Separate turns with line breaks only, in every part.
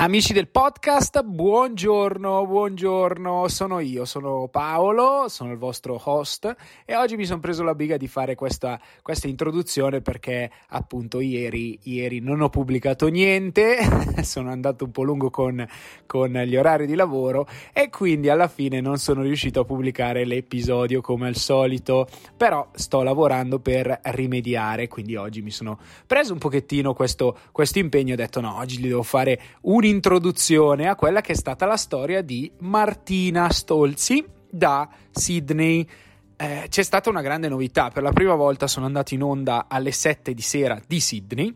Amici del podcast, buongiorno, buongiorno, sono io, sono Paolo, sono il vostro host e oggi mi sono preso la briga di fare questa, questa introduzione perché appunto ieri, ieri, non ho pubblicato niente, sono andato un po' lungo con, con gli orari di lavoro e quindi alla fine non sono riuscito a pubblicare l'episodio come al solito, però sto lavorando per rimediare, quindi oggi mi sono preso un pochettino questo, questo impegno e ho detto no, oggi gli devo fare un un'introduzione a quella che è stata la storia di Martina Stolzi da Sydney. Eh, c'è stata una grande novità, per la prima volta sono andato in onda alle 7 di sera di Sydney,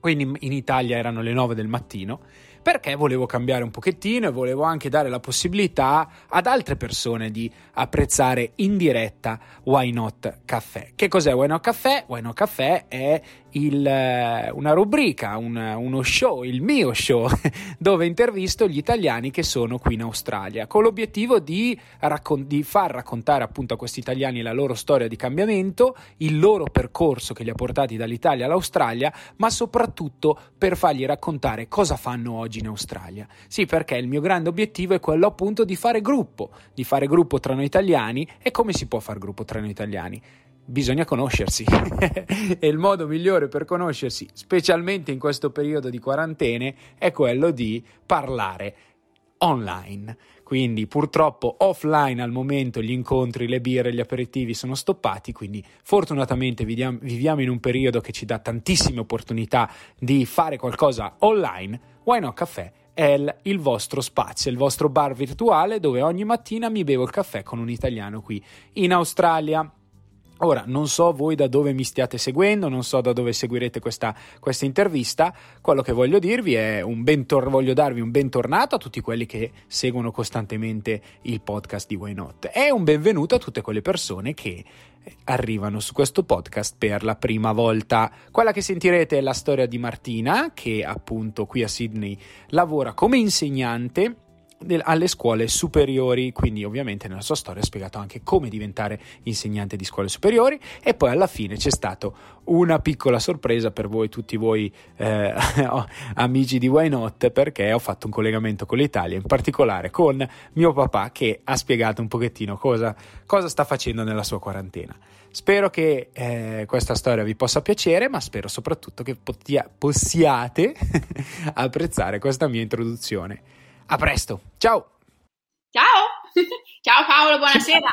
quindi in Italia erano le 9 del mattino perché volevo cambiare un pochettino e volevo anche dare la possibilità ad altre persone di apprezzare in diretta Why Not Caffè. Che cos'è Why Not Caffè? Why Not Caffè è il, eh, una rubrica, un, uno show, il mio show, dove intervisto gli italiani che sono qui in Australia, con l'obiettivo di, raccon- di, far raccontare appunto a questi italiani la loro storia di cambiamento, il loro percorso che li ha portati dall'Italia all'Australia, ma soprattutto per fargli raccontare cosa fanno oggi in Australia. Sì, perché il mio grande obiettivo è quello appunto di fare gruppo, di fare gruppo tra noi italiani e come si può fare gruppo tra noi italiani? bisogna conoscersi e il modo migliore per conoscersi, specialmente in questo periodo di quarantene, è quello di parlare online. Quindi purtroppo offline al momento gli incontri, le birre, gli aperitivi sono stoppati, quindi fortunatamente viviamo in un periodo che ci dà tantissime opportunità di fare qualcosa online. Why Not Caffè è il vostro spazio, il vostro bar virtuale dove ogni mattina mi bevo il caffè con un italiano qui in Australia. Ora, non so voi da dove mi stiate seguendo, non so da dove seguirete questa, questa intervista, quello che voglio dirvi è un bentor- voglio darvi un bentornato a tutti quelli che seguono costantemente il podcast di Why Not e un benvenuto a tutte quelle persone che arrivano su questo podcast per la prima volta. Quella che sentirete è la storia di Martina, che appunto qui a Sydney lavora come insegnante alle scuole superiori, quindi ovviamente nella sua storia ha spiegato anche come diventare insegnante di scuole superiori e poi alla fine c'è stata una piccola sorpresa per voi, tutti voi eh, amici di Why Not, perché ho fatto un collegamento con l'Italia, in particolare con mio papà che ha spiegato un pochettino cosa, cosa sta facendo nella sua quarantena. Spero che eh, questa storia vi possa piacere, ma spero soprattutto che potia- possiate apprezzare questa mia introduzione. A presto, ciao!
Ciao! Ciao Paolo, buonasera!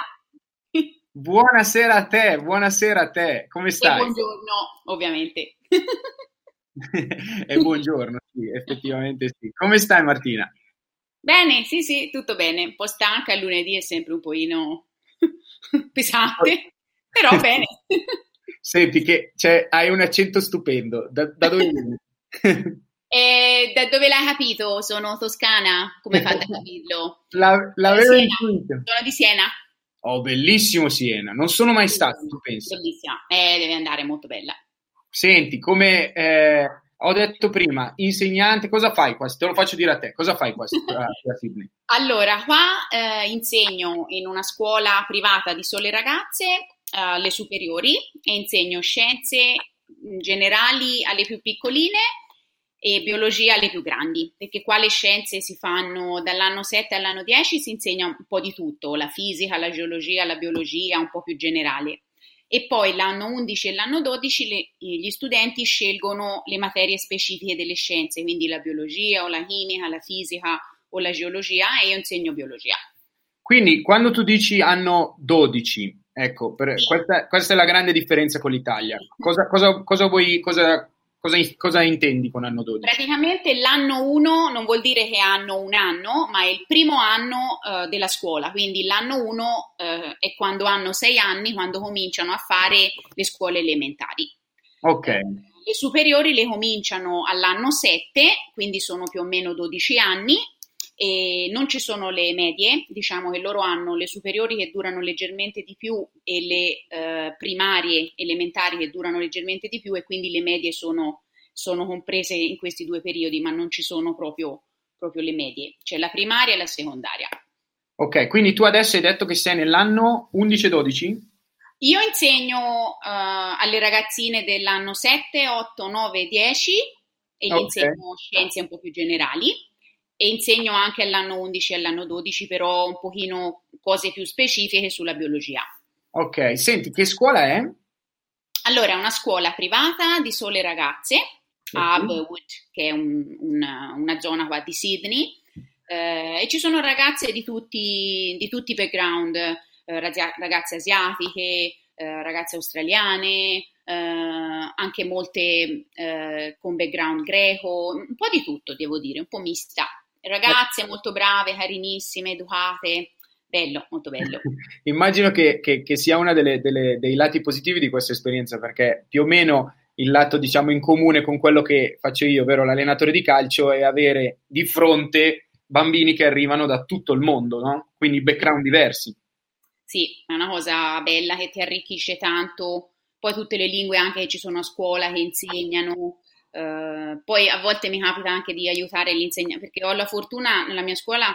buonasera a te, buonasera a te, come stai?
E buongiorno, ovviamente.
e buongiorno, sì, effettivamente sì. Come stai Martina?
Bene, sì, sì, tutto bene. Un po' stanca, il lunedì è sempre un pochino pesante, però bene.
Senti che cioè, hai un accento stupendo, da, da dove vieni?
E da dove l'hai capito? Sono toscana? Come fate a capirlo?
La, l'avevo intuito.
Sono di Siena.
Oh, bellissimo Siena. Non sono mai stato, tu pensi?
Bellissima. Eh, deve andare, molto bella.
Senti, come eh, ho detto prima, insegnante, cosa fai qua? Te lo faccio dire a te. Cosa fai qua a Sydney?
Allora, qua eh, insegno in una scuola privata di sole ragazze alle eh, superiori e insegno scienze generali alle più piccoline e biologia alle più grandi, perché qua le scienze si fanno dall'anno 7 all'anno 10, si insegna un po' di tutto, la fisica, la geologia, la biologia, un po' più generale. E poi l'anno 11 e l'anno 12 le, gli studenti scelgono le materie specifiche delle scienze, quindi la biologia o la chimica, la fisica o la geologia e io insegno biologia.
Quindi quando tu dici anno 12, ecco, per, sì. questa, questa, è la grande differenza con l'Italia. Cosa, cosa, cosa vuoi, cosa, Cosa, cosa, intendi con anno 12?
Praticamente l'anno 1 non vuol dire che hanno un anno, ma è il primo anno uh, della scuola, quindi l'anno 1 uh, è quando hanno 6 anni, quando cominciano a fare le scuole elementari.
Ok.
Le superiori le cominciano all'anno 7, quindi sono più o meno 12 anni, e non ci sono le medie, diciamo che loro hanno le superiori che durano leggermente di più e le eh, primarie elementari che durano leggermente di più e quindi le medie sono, sono comprese in questi due periodi, ma non ci sono proprio, proprio le medie, c'è la primaria e la secondaria.
Ok, quindi tu adesso hai detto che sei nell'anno 11-12?
Io insegno uh, alle ragazzine dell'anno 7, 8, 9, 10 e gli okay. insegno scienze un po' più generali e insegno anche all'anno 11 e all'anno 12, però un pochino cose più specifiche sulla biologia.
Ok, senti, che scuola è?
Allora, è una scuola privata di sole ragazze a Burwood, che è un, una, una, zona qua di Sydney, eh, e ci sono ragazze di tutti, di tutti i background, eh, ragazze asiatiche, eh, ragazze australiane, eh, anche molte eh, con background greco, un po' di tutto, devo dire, un po' mista ragazze molto brave, carinissime, educate. Bello, molto bello.
Immagino che, che, che sia uno dei lati positivi di questa esperienza, perché più o meno il lato, diciamo, in comune con quello che faccio io, ovvero l'allenatore di calcio, è avere di fronte bambini che arrivano da tutto il mondo, no? Quindi background diversi.
Sì, è una cosa bella che ti arricchisce tanto. Poi tutte le lingue anche che ci sono a scuola che insegnano, Uh, poi a volte mi capita anche di aiutare gli insegnanti, perché ho la fortuna nella mia scuola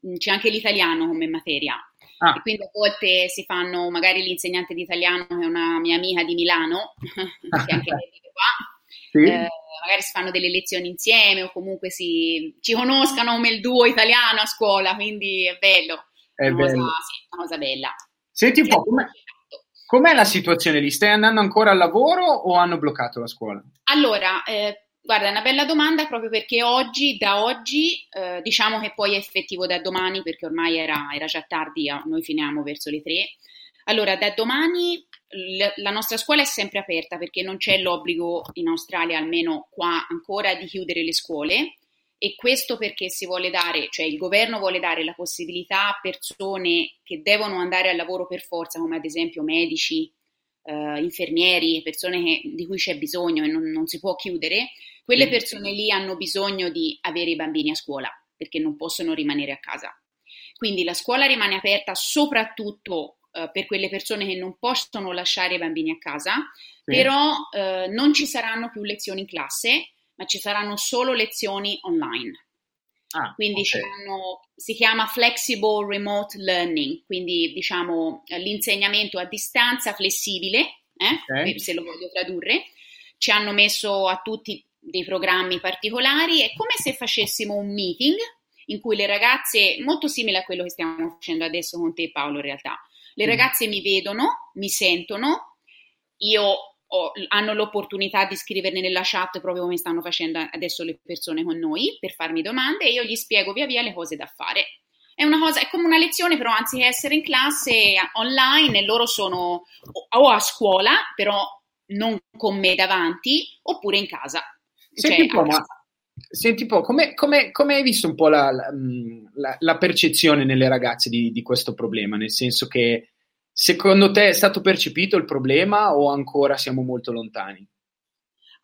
mh, c'è anche l'italiano come materia. Ah. E quindi a volte si fanno, magari l'insegnante di italiano che è una mia amica di Milano, che anche lei vive qua, sì. eh, magari si fanno delle lezioni insieme o comunque si, ci conoscano come il duo italiano a scuola, quindi è bello. È una, bello. Cosa, sì, una cosa bella.
Senti un po', come, Com'è la situazione lì? Stai andando ancora al lavoro o hanno bloccato la scuola?
Allora, eh, guarda, è una bella domanda proprio perché oggi, da oggi, eh, diciamo che poi è effettivo da domani perché ormai era, era già tardi, noi finiamo verso le tre. Allora, da domani la nostra scuola è sempre aperta perché non c'è l'obbligo in Australia, almeno qua ancora, di chiudere le scuole e questo perché si vuole dare, cioè il governo vuole dare la possibilità a persone che devono andare al lavoro per forza, come ad esempio medici, eh, infermieri, persone che, di cui c'è bisogno e non, non si può chiudere, quelle persone lì hanno bisogno di avere i bambini a scuola perché non possono rimanere a casa. Quindi la scuola rimane aperta soprattutto eh, per quelle persone che non possono lasciare i bambini a casa, sì. però eh, non ci saranno più lezioni in classe ma ci saranno solo lezioni online. Ah, quindi okay. si chiama Flexible Remote Learning, quindi diciamo l'insegnamento a distanza flessibile, eh, okay. se lo voglio tradurre. Ci hanno messo a tutti dei programmi particolari, è come se facessimo un meeting in cui le ragazze, molto simile a quello che stiamo facendo adesso con te Paolo in realtà, le mm. ragazze mi vedono, mi sentono, io o, hanno l'opportunità di scriverne nella chat proprio come stanno facendo adesso le persone con noi per farmi domande e io gli spiego via via le cose da fare. È una cosa, è come una lezione, però anziché essere in classe online, e loro sono o a scuola, però non con me davanti, oppure in casa.
Senti cioè, un po', ma Senti un po', come, come, come, hai visto un po' la, la, la percezione nelle ragazze di, di, questo problema? Nel senso che Secondo te è stato percepito il problema o ancora siamo molto lontani?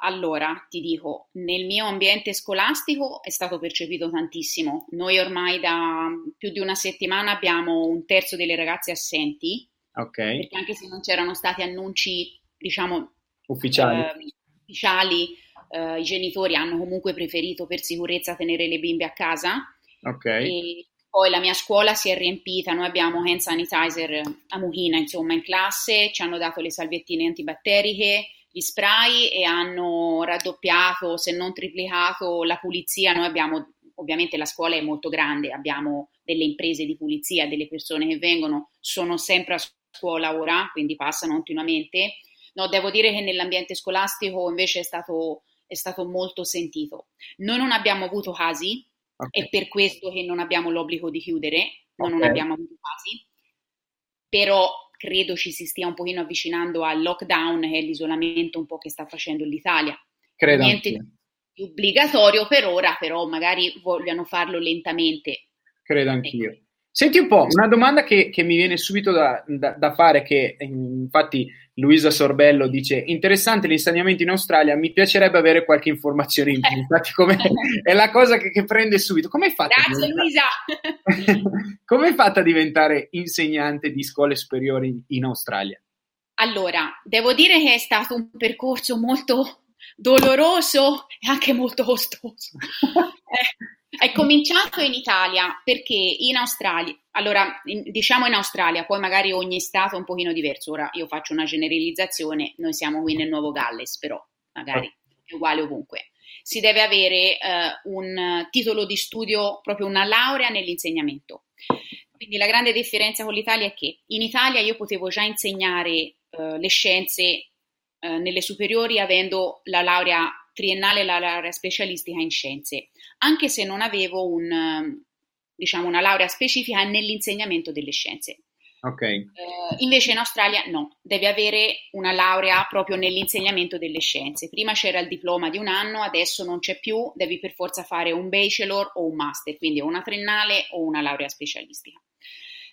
Allora, ti dico, nel mio ambiente scolastico è stato percepito tantissimo. Noi ormai da più di una settimana abbiamo un terzo delle ragazze assenti.
Ok.
Perché anche se non c'erano stati annunci, diciamo,
ufficiali,
eh, ufficiali eh, i genitori hanno comunque preferito per sicurezza tenere le bimbe a casa.
Ok.
E poi la mia scuola si è riempita, noi abbiamo hand sanitizer a mucchina, insomma, in classe, ci hanno dato le salviettine antibatteriche, gli spray e hanno raddoppiato, se non triplicato, la pulizia. Noi abbiamo, ovviamente la scuola è molto grande, abbiamo delle imprese di pulizia, delle persone che vengono, sono sempre a scuola ora, quindi passano continuamente. No, devo dire che nell'ambiente scolastico invece è stato, è stato molto sentito. Noi non abbiamo avuto casi, Okay. È per questo che non abbiamo l'obbligo di chiudere, okay. non abbiamo avuto casi, però credo ci si stia un pochino avvicinando al lockdown, che è l'isolamento un po' che sta facendo l'Italia.
Credo
Niente di obbligatorio per ora, però magari vogliano farlo lentamente.
Credo anch'io. Ecco. Senti un po', una domanda che, che mi viene subito da, da, da, fare, che infatti Luisa Sorbello dice interessante l'insegnamento in Australia, mi piacerebbe avere qualche informazione in più. Infatti come, è la cosa che, che prende subito. Come fatta
Grazie Luisa!
come è fatta a diventare insegnante di scuole superiori in Australia?
Allora, devo dire che è stato un percorso molto doloroso e anche molto costoso. eh, è cominciato in Italia perché in Australia, allora in, diciamo in Australia, poi magari ogni stato è un pochino diverso, ora io faccio una generalizzazione, noi siamo qui nel Nuovo Galles, però magari è uguale ovunque. Si deve avere eh, un titolo di studio, proprio una laurea nell'insegnamento. Quindi la grande differenza con l'Italia è che in Italia io potevo già insegnare eh, le scienze eh, nelle superiori avendo la laurea triennale e la laurea specialistica in scienze, anche se non avevo un, diciamo, una laurea specifica nell'insegnamento delle scienze.
Okay.
Uh, invece in Australia no, devi avere una laurea proprio nell'insegnamento delle scienze. Prima c'era il diploma di un anno, adesso non c'è più, devi per forza fare un bachelor o un master, quindi una triennale o una laurea specialistica.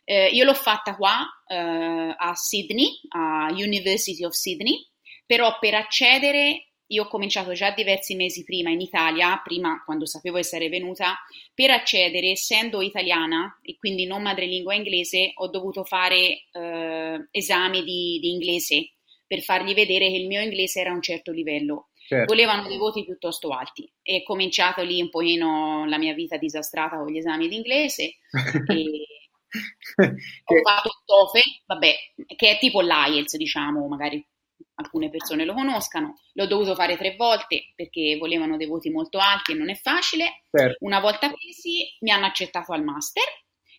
Uh, io l'ho fatta qua uh, a Sydney, a University of Sydney, però per accedere io ho cominciato già diversi mesi prima in Italia, prima quando sapevo essere venuta, per accedere, essendo italiana e quindi non madrelingua inglese, ho dovuto fare eh, esami di, di, inglese per fargli vedere che il mio inglese era a un certo livello. Certo. Volevano dei voti piuttosto alti. È cominciato lì un pochino la mia vita disastrata con gli esami di inglese. e ho fatto TOEFL, vabbè, che è tipo l'IELTS, diciamo, magari alcune persone lo conoscano. L'ho dovuto fare tre volte perché volevano dei voti molto alti e non è facile.
Certo.
Una volta presi mi hanno accettato al master,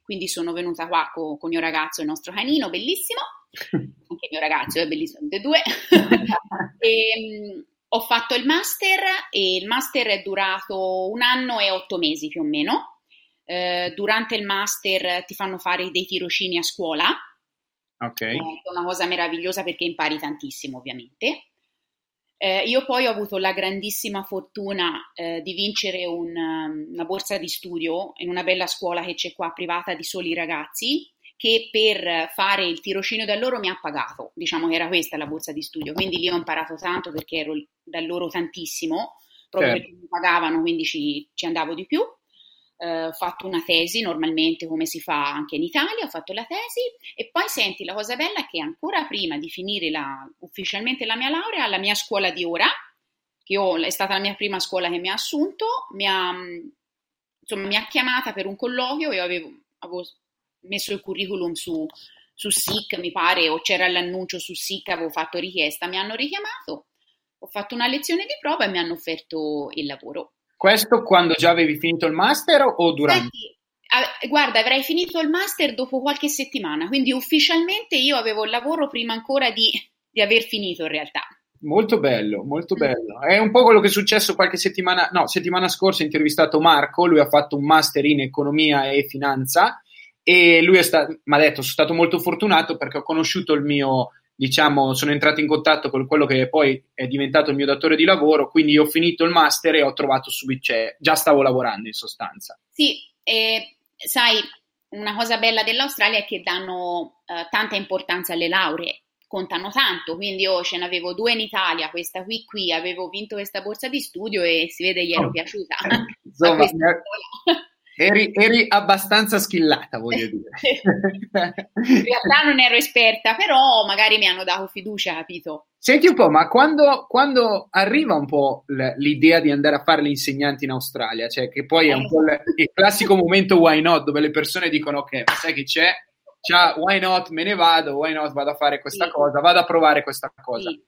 quindi sono venuta qua con, con il mio ragazzo, il nostro canino, bellissimo. Anche il mio ragazzo è bellissimo, tutti e due. e, um, ho fatto il master e il master è durato un anno e otto mesi più o meno. Uh, durante il master ti fanno fare dei tirocini a scuola
Okay.
È una cosa meravigliosa perché impari tantissimo, ovviamente. Eh, io poi ho avuto la grandissima fortuna eh, di vincere un, um, una borsa di studio in una bella scuola che c'è qua privata di soli ragazzi che per fare il tirocinio da loro mi ha pagato, diciamo che era questa la borsa di studio, quindi lì ho imparato tanto perché ero da loro tantissimo, proprio certo. perché mi pagavano, quindi ci, ci andavo di più eh, fatto una tesi normalmente come si fa anche in Italia, ho fatto la tesi e poi senti la cosa bella è che ancora prima di finire la, ufficialmente la mia laurea, la mia scuola di ora, che ho, è stata la mia prima scuola che mi ha assunto, mi ha, insomma, mi ha chiamata per un colloquio, io avevo, avevo messo il curriculum su, su SIC, mi pare, o c'era l'annuncio su SIC, avevo fatto richiesta, mi hanno richiamato, ho fatto una lezione di prova e mi hanno offerto il lavoro.
Questo quando già avevi finito il master o durante?
Senti, guarda, avrei finito il master dopo qualche settimana, quindi ufficialmente io avevo il lavoro prima ancora di, di aver finito in realtà.
Molto bello, molto mm. bello. È un po' quello che è successo qualche settimana, no, settimana scorsa ho intervistato Marco, lui ha fatto un master in economia e finanza e lui mi ha detto sono stato molto fortunato perché ho conosciuto il mio diciamo, sono entrato in contatto con quello che poi è diventato il mio datore di lavoro, quindi ho finito il master e ho trovato subito, cioè, già stavo lavorando in sostanza.
Sì, eh, sai, una cosa bella dell'Australia è che danno eh, tanta importanza alle lauree, contano tanto, quindi io ce n'avevo due in Italia, questa qui qui, avevo vinto questa borsa di studio e si vede gli ero oh, piaciuta.
Insomma, Eri, eri, abbastanza skillata, voglio dire.
In realtà non ero esperta, però magari mi hanno dato fiducia, capito?
Senti un po', ma quando, quando arriva un po' l'idea di andare a fare l'insegnante in Australia, cioè che poi è un po' il, il classico momento why not, dove le persone dicono ok, sai che c'è, Ciao, why not, me ne vado, why not, vado a fare questa sì. cosa, vado a provare questa cosa. Sì.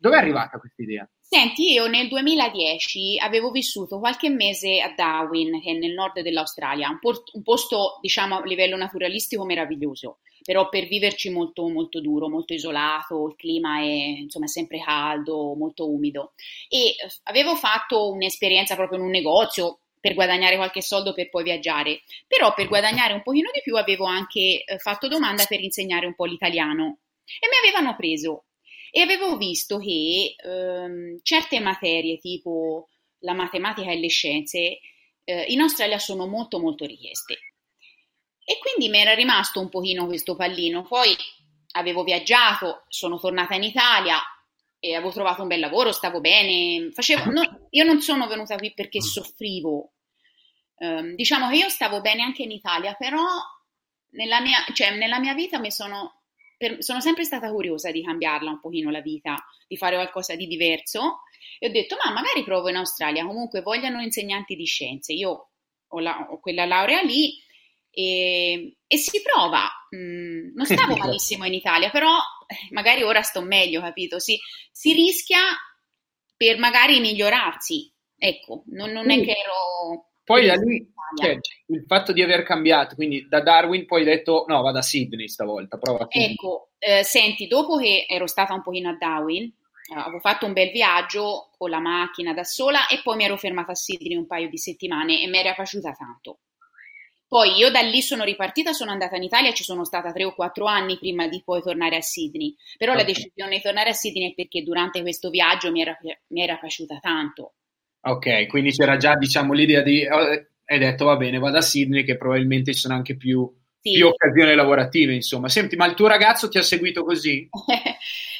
Dove è arrivata questa idea?
Senti, io nel 2010 avevo vissuto qualche mese a Darwin, che è nel nord dell'Australia, un, port- un posto, diciamo, a livello naturalistico meraviglioso, però per viverci molto, molto duro, molto isolato, il clima è, insomma, sempre caldo, molto umido. E eh, avevo fatto un'esperienza proprio in un negozio, per guadagnare qualche soldo per poi viaggiare, però per guadagnare un pochino di più avevo anche eh, fatto domanda per insegnare un po' l'italiano e mi avevano preso e avevo visto che ehm, certe materie tipo la matematica e le scienze eh, in Australia sono molto molto richieste. E quindi mi era rimasto un pochino questo pallino. Poi avevo viaggiato, sono tornata in Italia e avevo trovato un bel lavoro, stavo bene, facevo, no, io non sono venuta qui perché mm. soffrivo, um, diciamo che io stavo bene anche in Italia, però nella mia, cioè, nella mia vita mi sono, per, sono sempre stata curiosa di cambiarla un pochino la vita, di fare qualcosa di diverso e ho detto ma magari provo in Australia, comunque vogliono insegnanti di scienze, io ho, la, ho quella laurea lì e, e si prova. Mm, non stavo malissimo in Italia, però eh, magari ora sto meglio, capito? Si, si rischia per magari migliorarsi. Ecco, non, non è che ero...
Poi da lì cioè, il fatto di aver cambiato, quindi da Darwin poi hai detto no, vado a Sydney stavolta, prova.
Ecco, eh, senti, dopo che ero stata un pochino a Darwin, eh, avevo fatto un bel viaggio con la macchina da sola e poi mi ero fermata a Sydney un paio di settimane e mi era piaciuta tanto. Poi io da lì sono ripartita, sono andata in Italia, ci sono stata tre o quattro anni prima di poi tornare a Sydney. Però okay. la decisione di tornare a Sydney è perché durante questo viaggio mi era, mi era piaciuta tanto.
Ok, quindi c'era già diciamo l'idea di... Eh, hai detto va bene, vado a Sydney che probabilmente ci sono anche più, sì. più occasioni lavorative, insomma. Senti, ma il tuo ragazzo ti ha seguito così?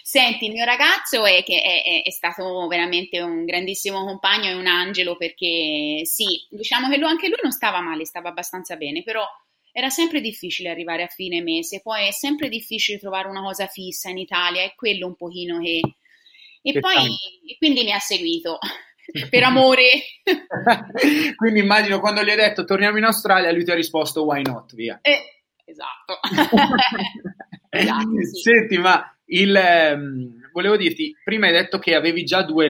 Senti, il mio ragazzo è, che è, è, stato veramente un grandissimo compagno e un angelo perché sì, diciamo che lui, anche lui non stava male, stava abbastanza bene, però era sempre difficile arrivare a fine mese, poi è sempre difficile trovare una cosa fissa in Italia, è quello un pochino che... E che poi, e quindi mi ha seguito per amore.
quindi immagino quando gli hai detto torniamo in Australia, lui ti ha risposto why not, via.
Eh, esatto.
esatto sì. Senti, ma Il, um, volevo dirti, prima hai detto che avevi già due.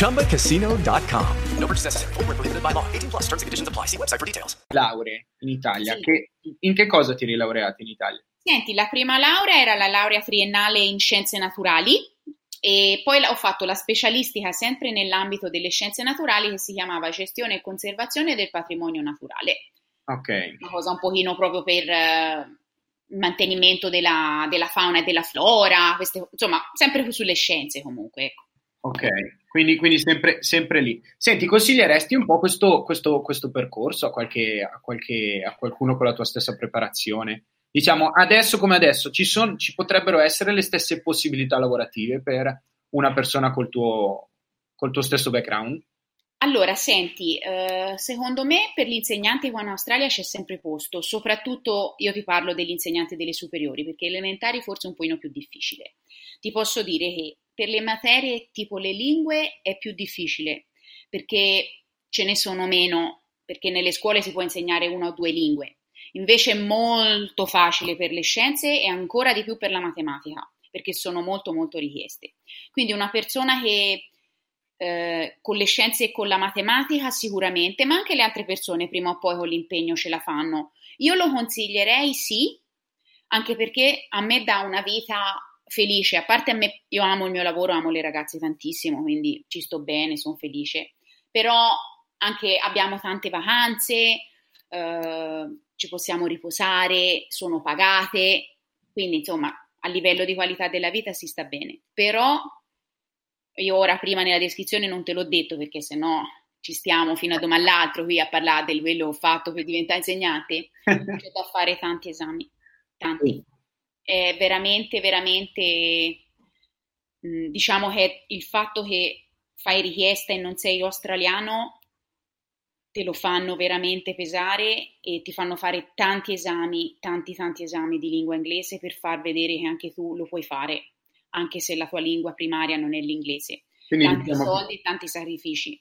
ChumbaCasino.com. No purchase necessary. Full prohibited by law. 18 plus terms and conditions apply. See website for details.
Lauree in Italia. Sì. Che, in che cosa ti eri laureata in Italia?
Senti, la prima laurea era la laurea triennale in scienze naturali e poi ho fatto la specialistica sempre nell'ambito delle scienze naturali che si chiamava gestione e conservazione del patrimonio naturale.
Ok.
Una cosa un pochino proprio per uh, mantenimento della, della, fauna e della flora, queste, insomma, sempre sulle scienze comunque. Ecco.
Ok, quindi, quindi sempre, sempre, lì. Senti, consiglieresti un po' questo, questo, questo percorso a, qualche, a, qualche, a qualcuno con la tua stessa preparazione? diciamo adesso come adesso ci, son, ci potrebbero essere le stesse possibilità lavorative per una persona col tuo, col tuo stesso background?
Allora, senti, eh, secondo me per l'insegnante qua in Australia c'è sempre posto, soprattutto io ti parlo degli insegnanti delle superiori, perché elementari forse è un pochino più difficile. Ti posso dire che per le materie tipo le lingue è più difficile, perché ce ne sono meno, perché nelle scuole si può insegnare una o due lingue, Invece è molto facile per le scienze e ancora di più per la matematica, perché sono molto molto richieste. Quindi una persona che eh, con le scienze e con la matematica sicuramente, ma anche le altre persone prima o poi con l'impegno ce la fanno. Io lo consiglierei sì, anche perché a me dà una vita felice, a parte a me, io amo il mio lavoro, amo le ragazze tantissimo, quindi ci sto bene, sono felice, però anche abbiamo tante vacanze, eh, ci possiamo riposare, sono pagate, quindi insomma a livello di qualità della vita si sta bene. Però io ora prima nella descrizione non te l'ho detto perché sennò ci stiamo fino a domani all'altro qui a parlare del quello fatto per diventare insegnante, c'è da fare tanti esami, tanti. È veramente, veramente, diciamo che il fatto che fai richiesta e non sei australiano te lo fanno veramente pesare e ti fanno fare tanti esami, tanti tanti esami di lingua inglese per far vedere che anche tu lo puoi fare, anche se la tua lingua primaria non è l'inglese.
Quindi
tanti
diciamo-
soldi e tanti sacrifici.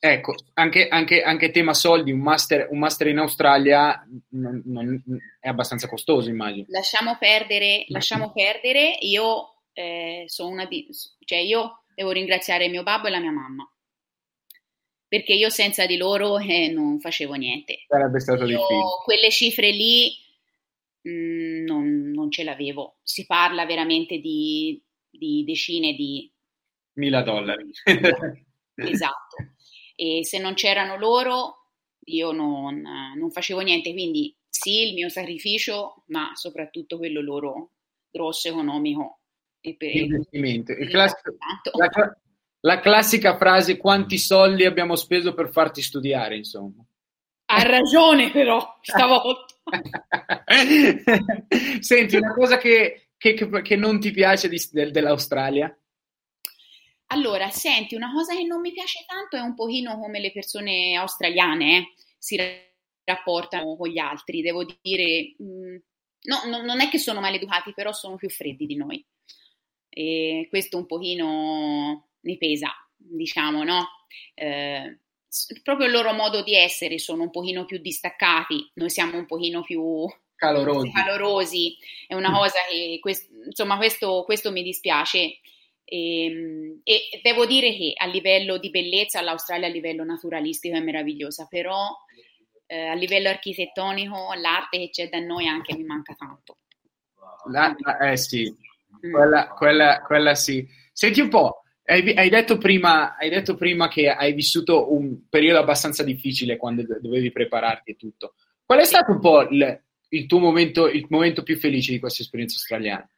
Ecco, anche, anche- anche tema soldi, un master, un master in Australia non- non- è abbastanza costoso, immagino.
Lasciamo perdere, lasciamo perdere. Io eh, sono una di, cioè io devo ringraziare mio babbo e la mia mamma. Perché io senza di loro eh, non facevo niente.
Sarebbe stato
Io
difficile.
quelle cifre lì mh, non, non ce l'avevo. Si parla veramente di, di decine di,
Mila dollari.
esatto. E se non c'erano loro, io non, non facevo niente. Quindi sì, il mio sacrificio, ma soprattutto quello loro grosso economico. E per,
Investimento. Il classico- la, la classica frase quanti soldi abbiamo speso per farti studiare, insomma.
Ha ragione però, stavolta.
Senti, una cosa che, che- che- non ti piace di- del- dell'Australia?
Allora, senti, una cosa che non mi piace tanto è un pochino come le persone australiane eh, si rapportano con gli altri. Devo dire, mh, no, no, non è che sono maleducati, però sono più freddi di noi. E questo un pochino mi pesa, diciamo, no? Eh, proprio il loro modo di essere sono un pochino più distaccati, noi siamo un pochino più
Calorosi.
calorosi, è una cosa che, quest- insomma, questo, questo mi dispiace. E, e devo dire che a livello di bellezza l'Australia a livello naturalistico è meravigliosa, però eh, a livello architettonico l'arte che c'è da noi anche mi manca tanto.
La- eh sì, quella, quella- quella sì. Senti un po', hai, hai detto prima, hai detto prima che hai vissuto un periodo abbastanza difficile quando do- dovevi prepararti e tutto. Qual è stato un po' il, il tuo momento, il momento più felice di questa esperienza australiana?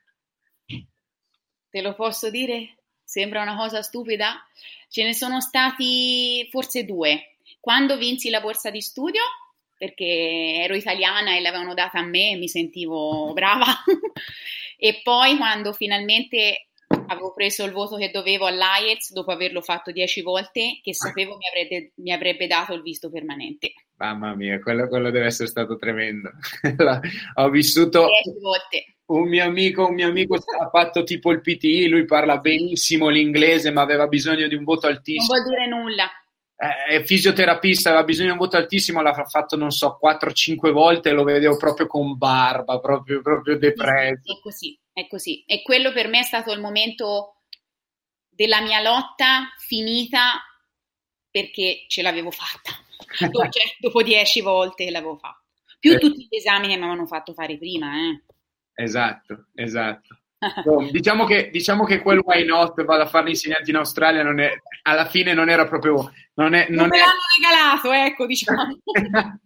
Te lo posso dire? Sembra una cosa stupida? Ce ne sono stati forse due. Quando vinsi la borsa di studio, perché ero italiana e l'avevano data a me e mi sentivo brava, e poi quando finalmente avevo preso il voto che dovevo all'IELTS, dopo averlo fatto dieci volte, che sapevo mi avrebbe, mi avrebbe dato il visto permanente.
Mamma mia, quello, quello deve essere stato tremendo. Ho vissuto un mio amico, un mio amico ha fatto tipo il PTI, lui parla benissimo l'inglese, ma aveva bisogno di un voto
Non
altissimo.
vuol dire nulla.
Eh, È fisioterapista, aveva bisogno di un voto altissimo, l'ha fatto, non so, 4-5 volte lo vedevo proprio con barba, proprio, proprio depresso.
È così, è così. E quello per me è stato il momento della mia lotta finita perché ce l'avevo fatta. Dopo, cioè, dopo dieci volte l'avevo fatta. Più
Eh.
tutti gli esami che mi avevano fatto fare prima. Eh.
Esatto, esatto. Diciamo, che, diciamo che quel why not vado a fare l'insegnante in Australia non è, alla fine non era proprio... Non, è,
Non
non
me
è-
l'hanno regalato, ecco, diciamo.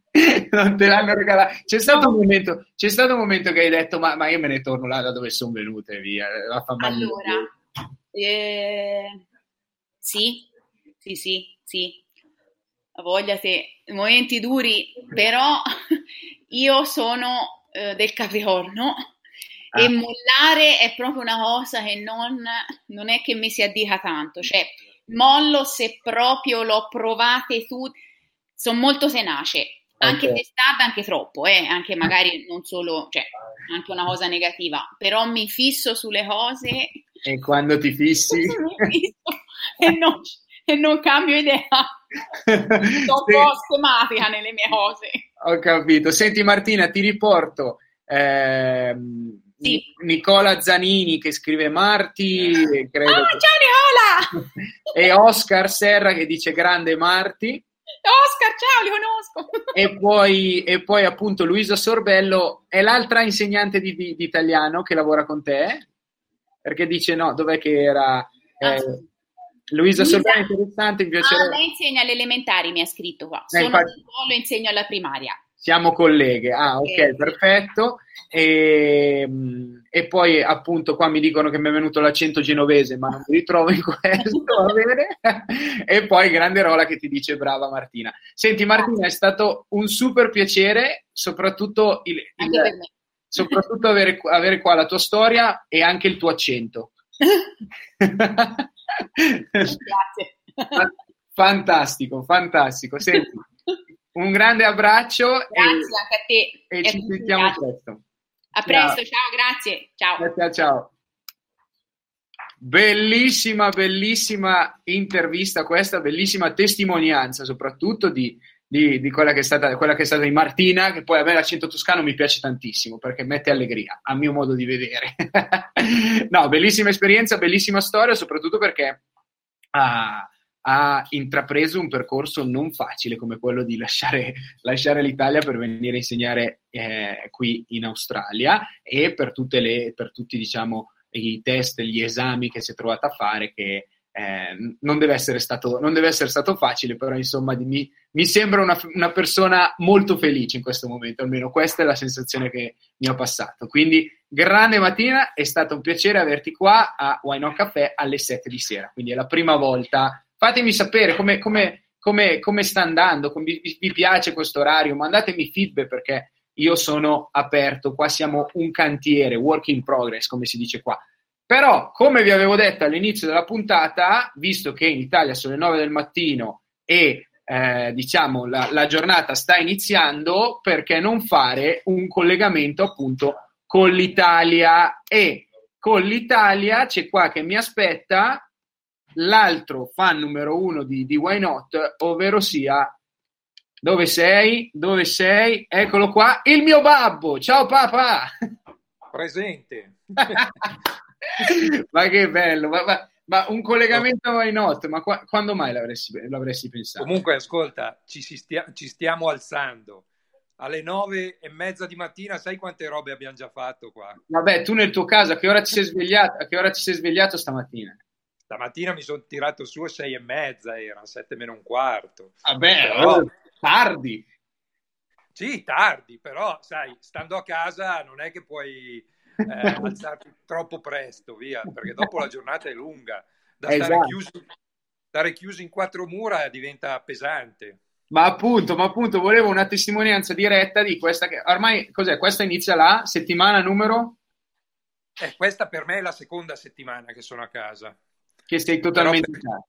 non te l'hanno regalato. C'è stato, un momento, c'è stato un momento che hai detto: Ma, ma io me ne torno là da dove sono venuto e via.
Allora, eh, sì, sì, sì, sì. A voglia te, momenti duri, però io sono eh, del Capricorno
Ah.
e mollare è proprio una cosa che non, non è che mi si addica tanto, cioè mollo se proprio l'ho provate tutte, sono molto tenace, anche
Ok.
testarda, anche troppo, eh, anche magari non solo, cioè anche una cosa negativa, però mi fisso sulle cose
E quando ti fissi,
e non, e non cambio idea, sono un po' schematica nelle mie cose.
ho capito. Senti, Martina, ti riporto ehm,
Sì.
Nicola Zanini che scrive Marti, credo
Ah, ciao Nicola!
e Oscar Serra che dice grande Marti.
Oscar, ciao, li conosco!
E poi, e poi appunto Luisa Sorbello è l'altra insegnante di, di- di italiano che lavora con te, perché dice no, dov'è che era? Eh,
Ah,
Luisa
Luisa.
È interessante, mi
Ah,
piacerebbe.
lei insegna alle elementari, mi ha scritto qua.
Eh,
Sono
infatti-
di Polo, insegno alla primaria.
Siamo colleghe. Ah, ok,
Sì.
perfetto. E, e poi appunto qua mi dicono che mi è venuto l'accento genovese, ma non mi ritrovo in questo, va bene? E poi grande Rola che ti dice brava Martina. Senti Martina, è stato un super piacere, soprattutto, il, il- soprattutto avere, avere qua la tua storia e anche il tuo accento.
Grazie.
fantastico, fantastico. Senti, un grande abbraccio
Grazie anche a te.
e, e
e
ci sentiamo presto.
A presto, ciao, grazie. Ciao.
Ciao, ciao. Bellissima, bellissima intervista questa, bellissima testimonianza soprattutto di, di, di quella, che stata, quella, che è stata, di Martina, che poi a me l'accento toscano mi piace tantissimo perché mette allegria, a mio modo di vedere. no, bellissima esperienza, bellissima storia, soprattutto perché ha, ha, intrapreso un percorso non facile come quello di lasciare, lasciare l'Italia per venire a insegnare eh, qui in Australia e per, le, per tutti diciamo, i test, gli esami che si è trovata a fare che eh, non, deve stato, non, deve essere stato, facile, però insomma mi, mi sembra una, una, persona molto felice in questo momento, almeno questa è la sensazione che mi ha passato. Quindi grande mattina, è stato un piacere averti qua a Why Not Caffè alle 7 di sera, quindi è la prima volta. Fatemi sapere come, come, come, come sta andando, vi, vi piace questo orario, mandatemi feedback perché io sono aperto, qua siamo un cantiere, work in progress, come si dice qua. Però, come vi avevo detto all'inizio della puntata, visto che in Italia sono le 9 del mattino e eh, diciamo la, la, giornata sta iniziando, perché non fare un collegamento appunto con l'Italia? E con l'Italia c'è qua che mi aspetta l'altro fan numero uno di, di Why Not, ovvero sia dove sei? Dove sei? Eccolo qua, il mio babbo. Ciao papà.
Presente.
ma che bello, ma, ma, ma un collegamento no. why not? Ma qua, quando mai l'avresti, l'avresti, pensato?
Comunque, ascolta, ci, stia, ci, stiamo alzando. Alle nove e mezza di mattina, sai quante robe abbiamo già fatto qua?
Vabbè, tu nel tuo caso, a che ora ti sei svegliato, a che ora ti sei svegliato stamattina?
Stamattina mi sono tirato su a sei e mezza, era sette meno un quarto.
Vabbè, Però... tardi.
Sì, tardi, però sai, stando a casa non è che puoi eh, alzarti troppo presto, via, perché dopo la giornata è lunga. Da esatto. stare, chiusi, stare chiusi in quattro mura diventa pesante.
Ma appunto, ma appunto, volevo una testimonianza diretta di questa che ormai cos'è? Questa inizia la settimana numero?
Eh, questa per me è la seconda settimana che sono a casa.
Che sei totalmente
per,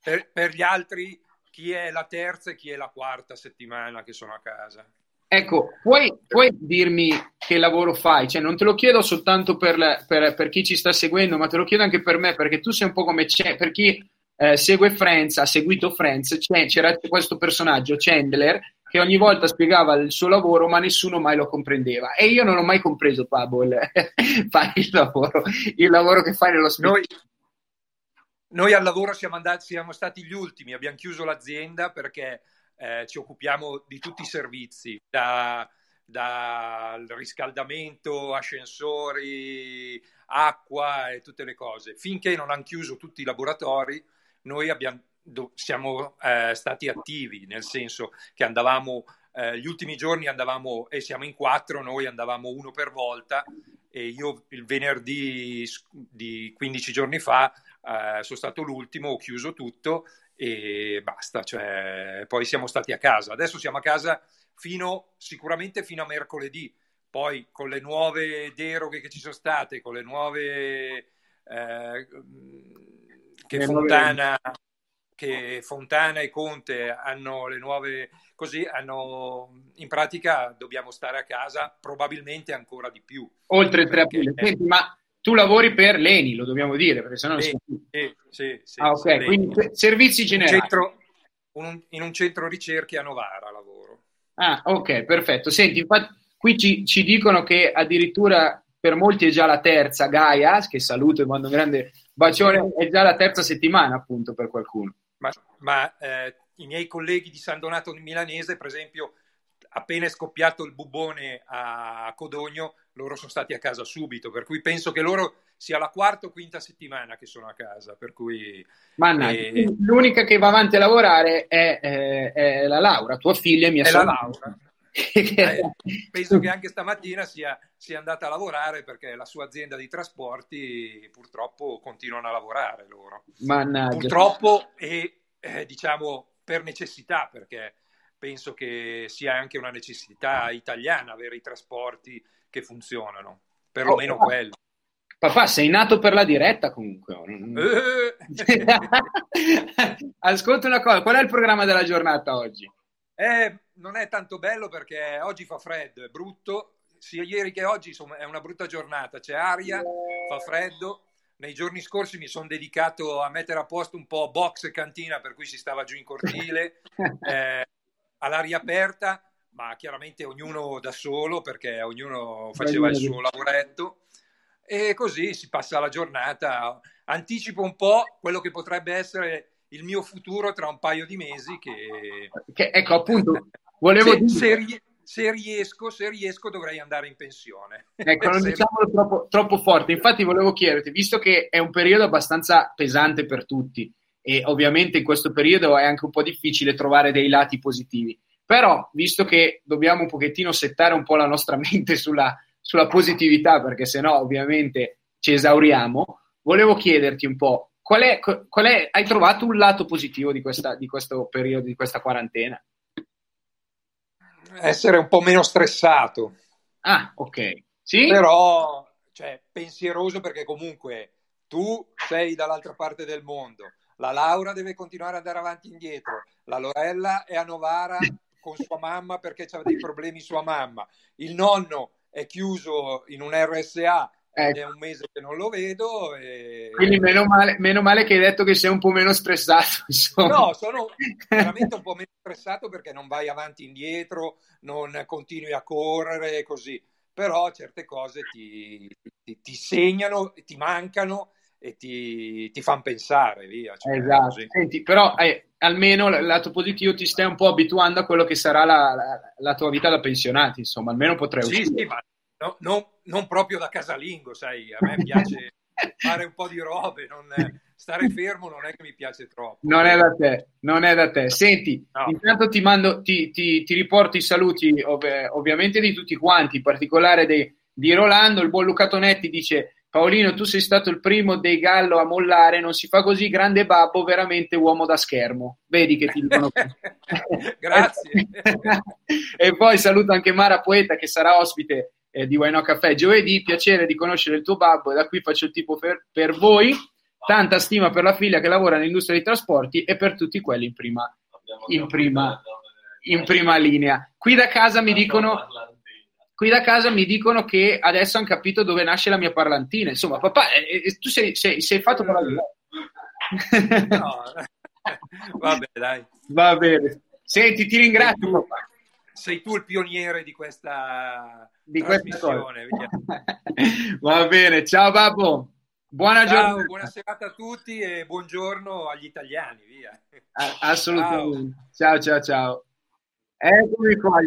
per, per, gli altri, chi è la terza e chi è la quarta settimana che sono a casa.
Ecco, puoi, puoi, dirmi che lavoro fai? Cioè, non te lo chiedo soltanto per, per, per, chi ci sta seguendo, ma te lo chiedo anche per me, perché tu sei un po' come c'è, per chi eh, segue Friends, ha seguito Friends, c'era questo personaggio, Chandler, che ogni volta spiegava il suo lavoro, ma nessuno mai lo comprendeva. E io non ho mai compreso, Pablo, fai il lavoro, il lavoro che fai nello
spettacolo. Noi... Noi al lavoro siamo, andati, siamo stati gli ultimi, abbiamo chiuso l'azienda perché eh, ci occupiamo di tutti i servizi, dal da riscaldamento, ascensori, acqua e tutte le cose. Finché non hanno chiuso tutti i laboratori, noi abbiamo, do, siamo eh, stati attivi, nel senso che andavamo, eh, gli ultimi giorni andavamo, e siamo in quattro, noi andavamo uno per volta, e io il venerdì di 15 giorni fa eh, sono stato l'ultimo, ho chiuso tutto e basta, cioè, poi siamo stati a casa. Adesso siamo a casa fino, sicuramente fino a mercoledì, poi con le nuove deroghe che ci sono state, con le nuove eh, che, Fontana, che Fontana e Conte hanno le nuove così hanno in pratica dobbiamo stare a casa probabilmente ancora di più.
Oltre il 3 aprile. Senti, ma tu lavori per l'ENI, lo dobbiamo dire, perché sennò
sì, sì, sì, sì,
Ah, ok, quindi servizi generali.
Centro, un, in un centro ricerche a Novara lavoro.
Ah, ok, perfetto. Senti, infatti, qui ci, ci, dicono che addirittura per molti è già la terza, Gaia, che saluto e mando un grande bacione, è già la terza settimana appunto per qualcuno.
Ma, ma eh, i miei colleghi di San Donato Milanese, per esempio, appena è scoppiato il bubone a Codogno, loro sono stati a casa subito, per cui penso che loro sia la quarta o quinta settimana che sono a casa. Per cui,
Mannaggia, eh, l'unica che va avanti a lavorare è, è, è la Laura, tua figlia e mia sorella.
la Laura. eh, penso che anche stamattina sia, sia, andata a lavorare perché la sua azienda di trasporti purtroppo continuano a lavorare loro.
Mannaggia.
Purtroppo e eh, diciamo per necessità perché penso che sia anche una necessità italiana avere i trasporti che funzionano, perlomeno oh, quello.
Papà, sei nato per la diretta comunque. Eh. Ascolta una cosa, qual è il programma della giornata oggi?
Eh, non è tanto bello perché oggi fa freddo, è brutto, sia ieri che oggi insomma, è una brutta giornata, c'è aria, fa freddo, nei giorni scorsi mi sono dedicato a mettere a posto un po' box e cantina, per cui si stava giù in cortile, eh, all'aria aperta, ma chiaramente ognuno da solo, perché ognuno faceva il suo lavoretto. E così si passa la giornata. Anticipo un po' quello che potrebbe essere il mio futuro tra un paio di mesi. Che,
che ecco, appunto, volevo
se,
dire...
se, se riesco, se riesco dovrei andare in pensione.
Ecco, non diciamolo troppo, troppo forte. Infatti volevo chiederti, visto che è un periodo abbastanza pesante per tutti e ovviamente in questo periodo è anche un po' difficile trovare dei lati positivi, però visto che dobbiamo un pochettino settare un po' la nostra mente sulla, sulla positività, perché sennò ovviamente ci esauriamo, volevo chiederti un po' qual è, qual è hai trovato un lato positivo di, questa, di questo periodo, di questa quarantena?
essere un po' meno stressato.
Ah, ok. Sì?
Però, cioè, pensieroso perché comunque tu sei dall'altra parte del mondo, la Laura deve continuare ad andare avanti e indietro, la Lorella è a Novara con sua mamma perché ha dei problemi sua mamma, il nonno è chiuso in un RSA Ecco. È un mese che non lo vedo. E...
Quindi meno male, meno male, che hai detto che sei un po' meno stressato. Insomma.
No, sono veramente un po' meno stressato perché non vai avanti e indietro, non continui a correre così. Però certe cose ti, ti, ti segnano, ti mancano e ti, ti fanno pensare, via.
Cioè, esatto. Senti, però eh, almeno il lato positivo ti stai un po' abituando a quello che sarà la, la, la tua vita da pensionato, insomma, almeno potrei
sì, uscire. Sì, ma no, non, non, proprio da casalingo, sai, a me piace fare un po' di robe, non, stare fermo non è che mi piace troppo.
Non è da te, non è da te. Senti, no. intanto ti, mando, ti, ti, ti, riporto i saluti ov- ovviamente di tutti quanti, in particolare dei, di Rolando, il buon Luca Tonetti dice... Paolino, tu sei stato il primo dei Gallo a mollare, non si fa così, grande babbo, veramente uomo da schermo. Vedi che ti dicono.
Grazie.
e poi saluto anche Mara Poeta che sarà ospite eh, di Wine Caffè giovedì. Piacere di conoscere il tuo babbo e da qui faccio il tipo per, per, voi. Tanta stima per la figlia che lavora nell'industria dei trasporti e per tutti quelli in prima, in prima, in prima linea. Qui da casa mi dicono. Qui da casa mi dicono che adesso hanno capito dove nasce la mia parlantina. Insomma, papà, eh, eh tu sei, sei, sei fatto per
la no. Vabbè, dai.
Va bene. Senti, ti ringrazio, papà
sei tu il pioniere di questa di trasmissione.
Va bene, ciao Babbo. Buona
ciao,
giornata.
Buona serata a tutti e buongiorno agli italiani, via.
assolutamente. Ciao, ciao, ciao. Eccomi qua.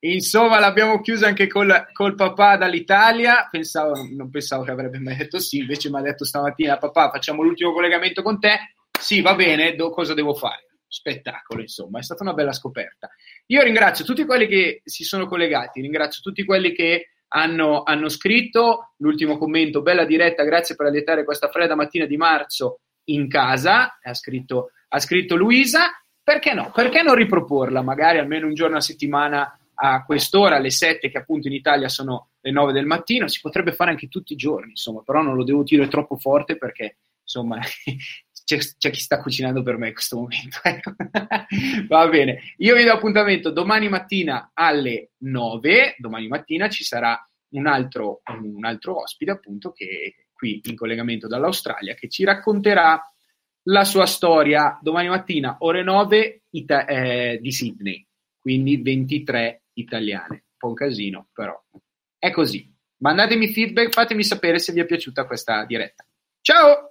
Insomma, l'abbiamo chiusa anche col, col, papà dall'Italia. Pensavo, non pensavo che avrebbe mai detto sì, invece mi ha detto stamattina: Papà, facciamo l'ultimo collegamento con te. Sì, va bene, do, cosa devo fare? spettacolo, insomma, è stata una bella scoperta. Io ringrazio tutti quelli che si sono collegati, ringrazio tutti quelli che hanno, hanno scritto. L'ultimo commento, bella diretta, grazie per allietare questa fredda mattina di marzo in casa, ha scritto, ha scritto Luisa. Perché no? Perché non riproporla magari almeno un giorno a settimana a quest'ora, alle 7, che appunto in Italia sono le 9 del mattino? Si potrebbe fare anche tutti i giorni, insomma, però non lo devo dire troppo forte perché insomma c'è, c'è, chi sta cucinando per me in questo momento. Ecco. Va bene, io vi do appuntamento domani mattina alle 9. Domani mattina ci sarà un altro, un altro ospite, appunto, che qui in collegamento dall'Australia, che ci racconterà la sua storia domani mattina, ore 9 ita- eh, di Sydney, quindi 23 italiane. Un po' un casino, però è così. Mandatemi feedback, fatemi sapere se vi è piaciuta questa diretta. Ciao!